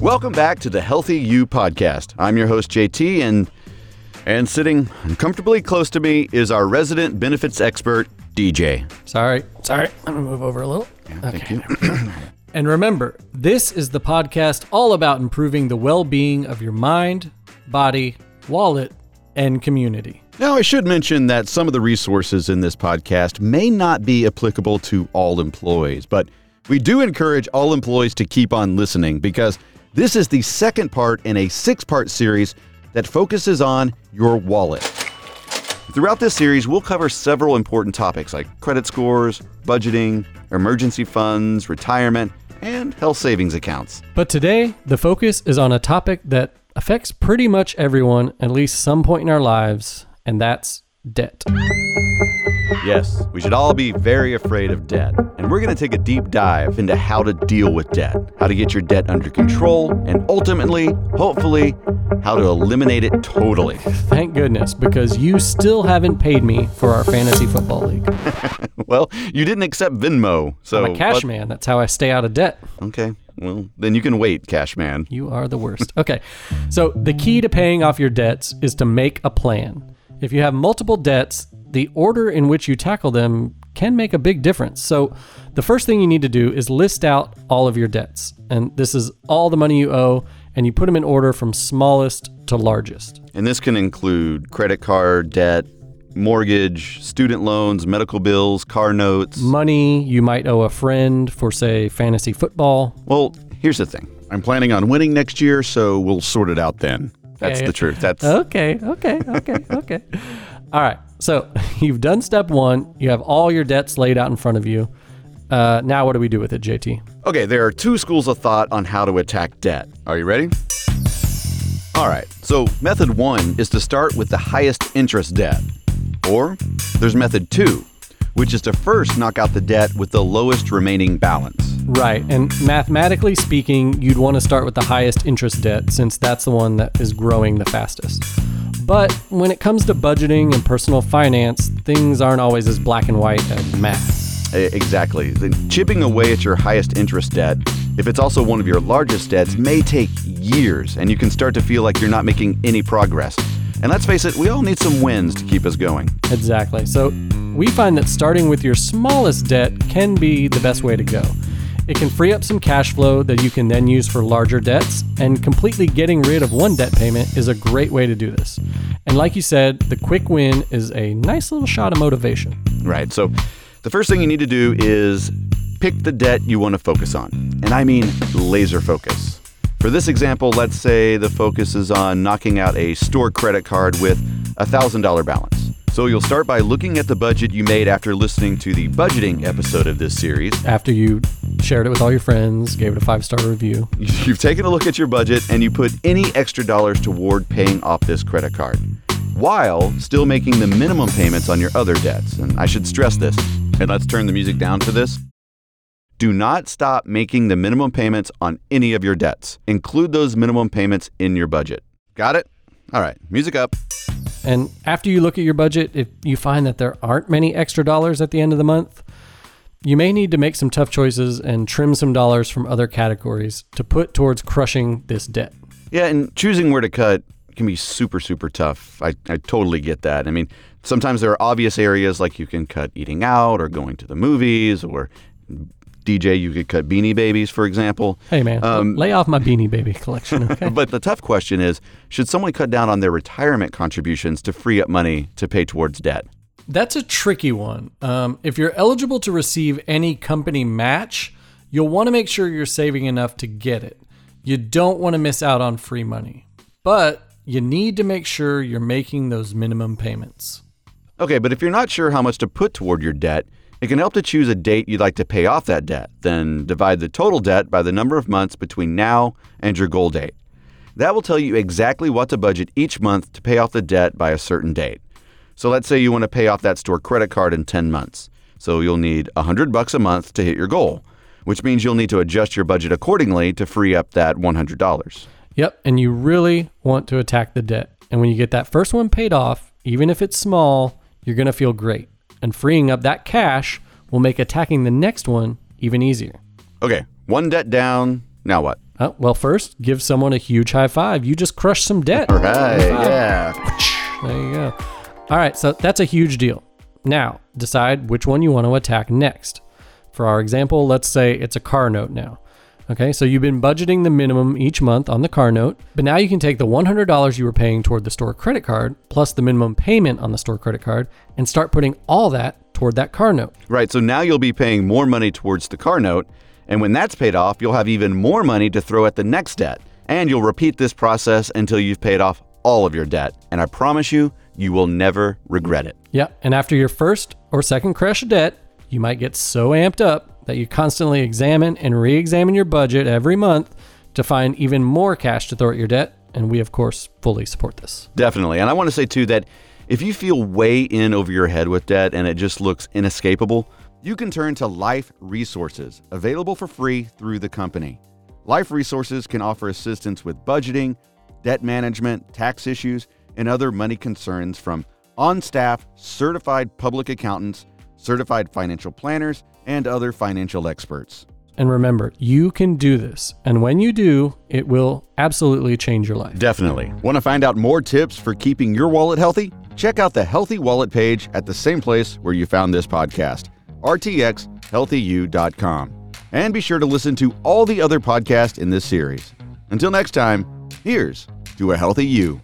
Welcome back to the Healthy You podcast. I'm your host JT and and sitting comfortably close to me is our resident benefits expert DJ. Sorry, sorry. Let me move over a little. Thank you. And remember, this is the podcast all about improving the well being of your mind, body, wallet, and community. Now, I should mention that some of the resources in this podcast may not be applicable to all employees, but we do encourage all employees to keep on listening because this is the second part in a six part series that focuses on your wallet. Throughout this series, we'll cover several important topics like credit scores, budgeting, emergency funds, retirement, and health savings accounts. But today, the focus is on a topic that affects pretty much everyone at least some point in our lives, and that's debt. Yes, we should all be very afraid of debt. And we're going to take a deep dive into how to deal with debt, how to get your debt under control, and ultimately, hopefully, how to eliminate it totally. Thank goodness, because you still haven't paid me for our fantasy football league. Well, you didn't accept Venmo, so. I'm a cash what- man. That's how I stay out of debt. Okay, well, then you can wait, cash man. You are the worst. Okay. So, the key to paying off your debts is to make a plan. If you have multiple debts, the order in which you tackle them can make a big difference. So, the first thing you need to do is list out all of your debts. And this is all the money you owe, and you put them in order from smallest to largest. And this can include credit card debt, mortgage, student loans, medical bills, car notes. Money you might owe a friend for, say, fantasy football. Well, here's the thing I'm planning on winning next year, so we'll sort it out then. That's Okay. the truth. That's. Okay, okay, okay, okay. All right. So you've done step one. You have all your debts laid out in front of you. Uh, now, what do we do with it, JT? Okay, there are two schools of thought on how to attack debt. Are you ready? All right, so method one is to start with the highest interest debt. Or there's method two, which is to first knock out the debt with the lowest remaining balance. Right. And mathematically speaking, you'd want to start with the highest interest debt since that's the one that is growing the fastest. But when it comes to budgeting and personal finance, things aren't always as black and white as math. Exactly. Chipping away at your highest interest debt, if it's also one of your largest debts, may take years, and you can start to feel like you're not making any progress. And let's face it, we all need some wins to keep us going. Exactly. So we find that starting with your smallest debt can be the best way to go. It can free up some cash flow that you can then use for larger debts, and completely getting rid of one debt payment is a great way to do this. And like you said, the quick win is a nice little shot of motivation. Right. So the first thing you need to do is pick the debt you want to focus on. And I mean laser focus. For this example, let's say the focus is on knocking out a store credit card with a $1,000 balance. So you'll start by looking at the budget you made after listening to the budgeting episode of this series. After you shared it with all your friends, gave it a five star review. You've taken a look at your budget and you put any extra dollars toward paying off this credit card, while still making the minimum payments on your other debts. And I should stress this, and let's turn the music down for this. Do not stop making the minimum payments on any of your debts. Include those minimum payments in your budget. Got it? All right, music up. And after you look at your budget, if you find that there aren't many extra dollars at the end of the month, you may need to make some tough choices and trim some dollars from other categories to put towards crushing this debt. Yeah, and choosing where to cut can be super, super tough. I, I totally get that. I mean, sometimes there are obvious areas like you can cut eating out or going to the movies or DJ, you could cut beanie babies, for example. Hey man, Um, lay off my beanie baby collection, okay? But the tough question is should someone cut down on their retirement contributions to free up money to pay towards debt? That's a tricky one. Um, if you're eligible to receive any company match, you'll want to make sure you're saving enough to get it. You don't want to miss out on free money, but you need to make sure you're making those minimum payments. Okay, but if you're not sure how much to put toward your debt, it can help to choose a date you'd like to pay off that debt, then divide the total debt by the number of months between now and your goal date. That will tell you exactly what to budget each month to pay off the debt by a certain date. So let's say you want to pay off that store credit card in 10 months. So you'll need 100 bucks a month to hit your goal, which means you'll need to adjust your budget accordingly to free up that $100. Yep, and you really want to attack the debt. And when you get that first one paid off, even if it's small, you're going to feel great. And freeing up that cash will make attacking the next one even easier. Okay, one debt down. Now what? Uh, well, first, give someone a huge high five. You just crushed some debt. Right. Yeah. There you go. All right, so that's a huge deal. Now, decide which one you want to attack next. For our example, let's say it's a car note now. Okay, so you've been budgeting the minimum each month on the car note, but now you can take the $100 you were paying toward the store credit card plus the minimum payment on the store credit card and start putting all that toward that car note. Right. So now you'll be paying more money towards the car note. And when that's paid off, you'll have even more money to throw at the next debt. And you'll repeat this process until you've paid off all of your debt. And I promise you, you will never regret it. Yeah, and after your first or second crash of debt, you might get so amped up that you constantly examine and re examine your budget every month to find even more cash to throw at your debt. And we, of course, fully support this. Definitely. And I want to say, too, that if you feel way in over your head with debt and it just looks inescapable, you can turn to Life Resources, available for free through the company. Life Resources can offer assistance with budgeting, debt management, tax issues, and other money concerns from on staff certified public accountants, certified financial planners, and other financial experts. And remember, you can do this. And when you do, it will absolutely change your life. Definitely. Want to find out more tips for keeping your wallet healthy? Check out the Healthy Wallet page at the same place where you found this podcast, rtxhealthyu.com. And be sure to listen to all the other podcasts in this series. Until next time, here's to a healthy you.